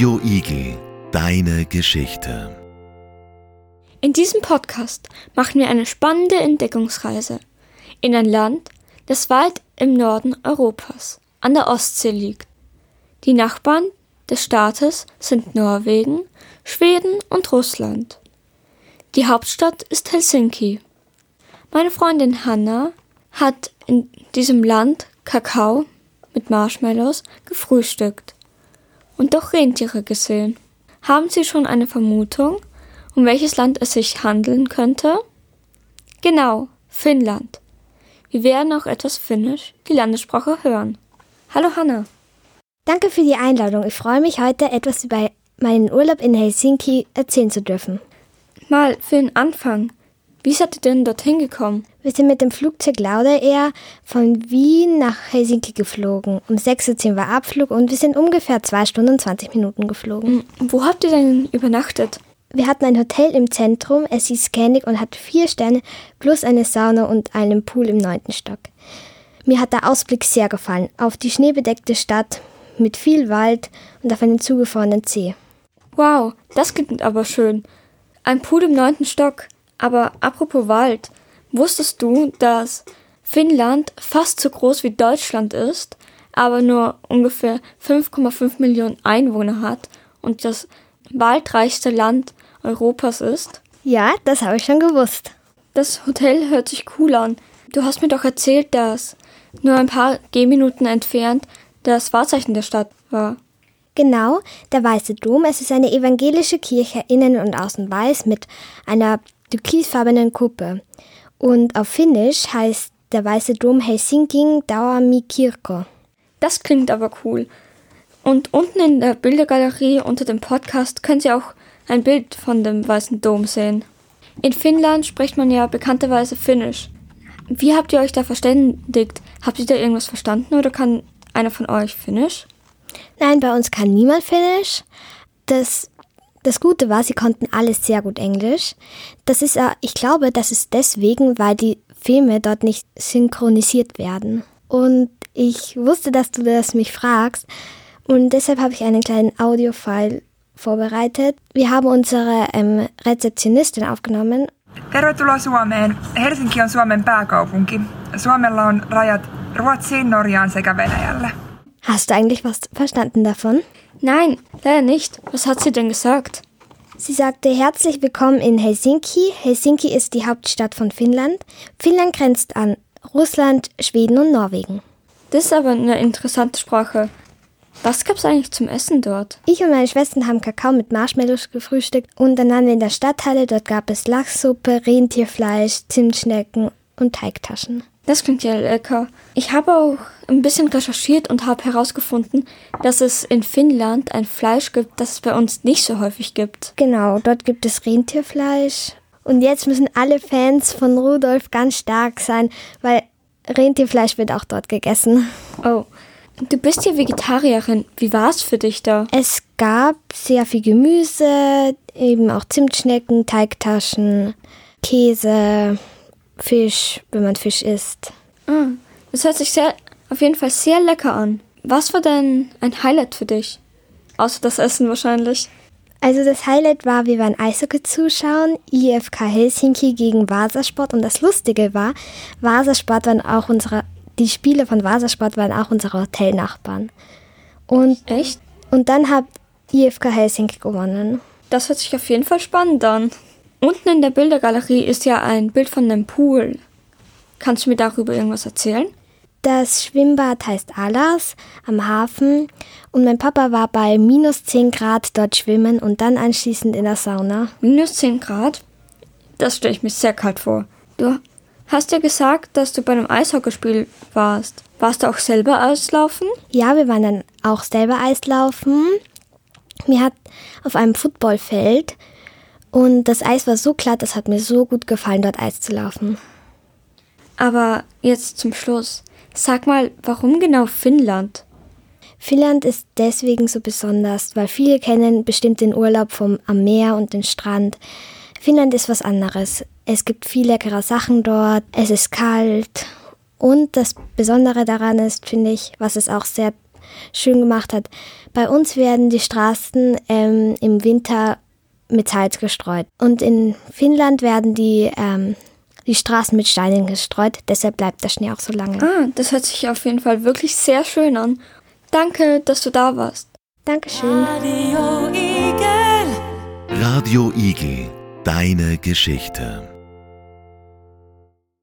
Radio Igel, deine Geschichte. In diesem Podcast machen wir eine spannende Entdeckungsreise in ein Land, das weit im Norden Europas an der Ostsee liegt. Die Nachbarn des Staates sind Norwegen, Schweden und Russland. Die Hauptstadt ist Helsinki. Meine Freundin Hanna hat in diesem Land Kakao mit Marshmallows gefrühstückt und doch Rentiere gesehen. Haben Sie schon eine Vermutung, um welches Land es sich handeln könnte? Genau, Finnland. Wir werden auch etwas Finnisch, die Landessprache, hören. Hallo Hanna. Danke für die Einladung. Ich freue mich heute etwas über meinen Urlaub in Helsinki erzählen zu dürfen. Mal für den Anfang. Wie seid ihr denn dorthin gekommen? Wir sind mit dem Flugzeug Lauda Air von Wien nach Helsinki geflogen. Um 6.10 Uhr war Abflug und wir sind ungefähr 2 Stunden und 20 Minuten geflogen. Hm, wo habt ihr denn übernachtet? Wir hatten ein Hotel im Zentrum, es hieß Scandic und hat vier Sterne plus eine Sauna und einen Pool im neunten Stock. Mir hat der Ausblick sehr gefallen, auf die schneebedeckte Stadt mit viel Wald und auf einen zugefrorenen See. Wow, das klingt aber schön. Ein Pool im neunten Stock. Aber apropos Wald, wusstest du, dass Finnland fast so groß wie Deutschland ist, aber nur ungefähr 5,5 Millionen Einwohner hat und das waldreichste Land Europas ist? Ja, das habe ich schon gewusst. Das Hotel hört sich cool an. Du hast mir doch erzählt, dass nur ein paar Gehminuten entfernt das Wahrzeichen der Stadt war. Genau, der Weiße Dom. Es ist eine evangelische Kirche, innen und außen weiß, mit einer türkisfarbenen Kuppe. Und auf Finnisch heißt der Weiße Dom Helsinki Dauami Kirko. Das klingt aber cool. Und unten in der Bildergalerie unter dem Podcast können Sie auch ein Bild von dem Weißen Dom sehen. In Finnland spricht man ja bekannterweise Finnisch. Wie habt ihr euch da verständigt? Habt ihr da irgendwas verstanden oder kann einer von euch Finnisch? Nein, bei uns kann niemand Finnisch. Das, das Gute war, sie konnten alles sehr gut Englisch. Das ist, ich glaube, das ist deswegen, weil die Filme dort nicht synchronisiert werden. Und ich wusste, dass du das mich fragst. Und deshalb habe ich einen kleinen Audiofile vorbereitet. Wir haben unsere ähm, Rezeptionistin aufgenommen. Tervetuloa Suomeen. Helsinki on Suomen pääkaupunki. Suomella on rajat Ruotsiin, Norjaan sekä Venäjälle. Hast du eigentlich was verstanden davon? Nein, leider nicht. Was hat sie denn gesagt? Sie sagte herzlich willkommen in Helsinki. Helsinki ist die Hauptstadt von Finnland. Finnland grenzt an Russland, Schweden und Norwegen. Das ist aber eine interessante Sprache. Was gab's eigentlich zum Essen dort? Ich und meine Schwestern haben Kakao mit Marshmallows gefrühstückt und dann waren wir in der Stadthalle. Dort gab es Lachssuppe, Rentierfleisch, Zimtschnecken und Teigtaschen. Das klingt ja lecker. Ich habe auch ein bisschen recherchiert und habe herausgefunden, dass es in Finnland ein Fleisch gibt, das es bei uns nicht so häufig gibt. Genau, dort gibt es Rentierfleisch. Und jetzt müssen alle Fans von Rudolf ganz stark sein, weil Rentierfleisch wird auch dort gegessen. Oh, Du bist ja Vegetarierin. Wie war es für dich da? Es gab sehr viel Gemüse, eben auch Zimtschnecken, Teigtaschen, Käse, Fisch, wenn man Fisch isst. Ah, das hört sich sehr, auf jeden Fall sehr lecker an. Was war denn ein Highlight für dich? Außer das Essen wahrscheinlich. Also das Highlight war, wir waren Eishockey zuschauen, IFK Helsinki gegen Vasasport und das Lustige war, Vasasport waren auch unsere die Spiele von Vasasport waren auch unsere Hotelnachbarn. Und, Echt? Und dann hat IFK Helsinki gewonnen. Das hört sich auf jeden Fall spannend an. Unten in der Bildergalerie ist ja ein Bild von einem Pool. Kannst du mir darüber irgendwas erzählen? Das Schwimmbad heißt Alas am Hafen und mein Papa war bei minus 10 Grad dort schwimmen und dann anschließend in der Sauna. Minus 10 Grad? Das stelle ich mir sehr kalt vor. Du Hast ja gesagt, dass du bei einem Eishockeyspiel warst. Warst du auch selber Eislaufen? Ja, wir waren dann auch selber Eislaufen. Mir hat auf einem Footballfeld und das Eis war so glatt, das hat mir so gut gefallen, dort Eis zu laufen. Aber jetzt zum Schluss. Sag mal, warum genau Finnland? Finnland ist deswegen so besonders, weil viele kennen bestimmt den Urlaub vom am Meer und den Strand. Finnland ist was anderes. Es gibt viel leckere Sachen dort. Es ist kalt. Und das Besondere daran ist, finde ich, was es auch sehr schön gemacht hat. Bei uns werden die Straßen ähm, im Winter mit Salz gestreut. Und in Finnland werden die, ähm, die Straßen mit Steinen gestreut. Deshalb bleibt der Schnee auch so lange. Ah, das hört sich auf jeden Fall wirklich sehr schön an. Danke, dass du da warst. Dankeschön. Radio Igel, deine Geschichte.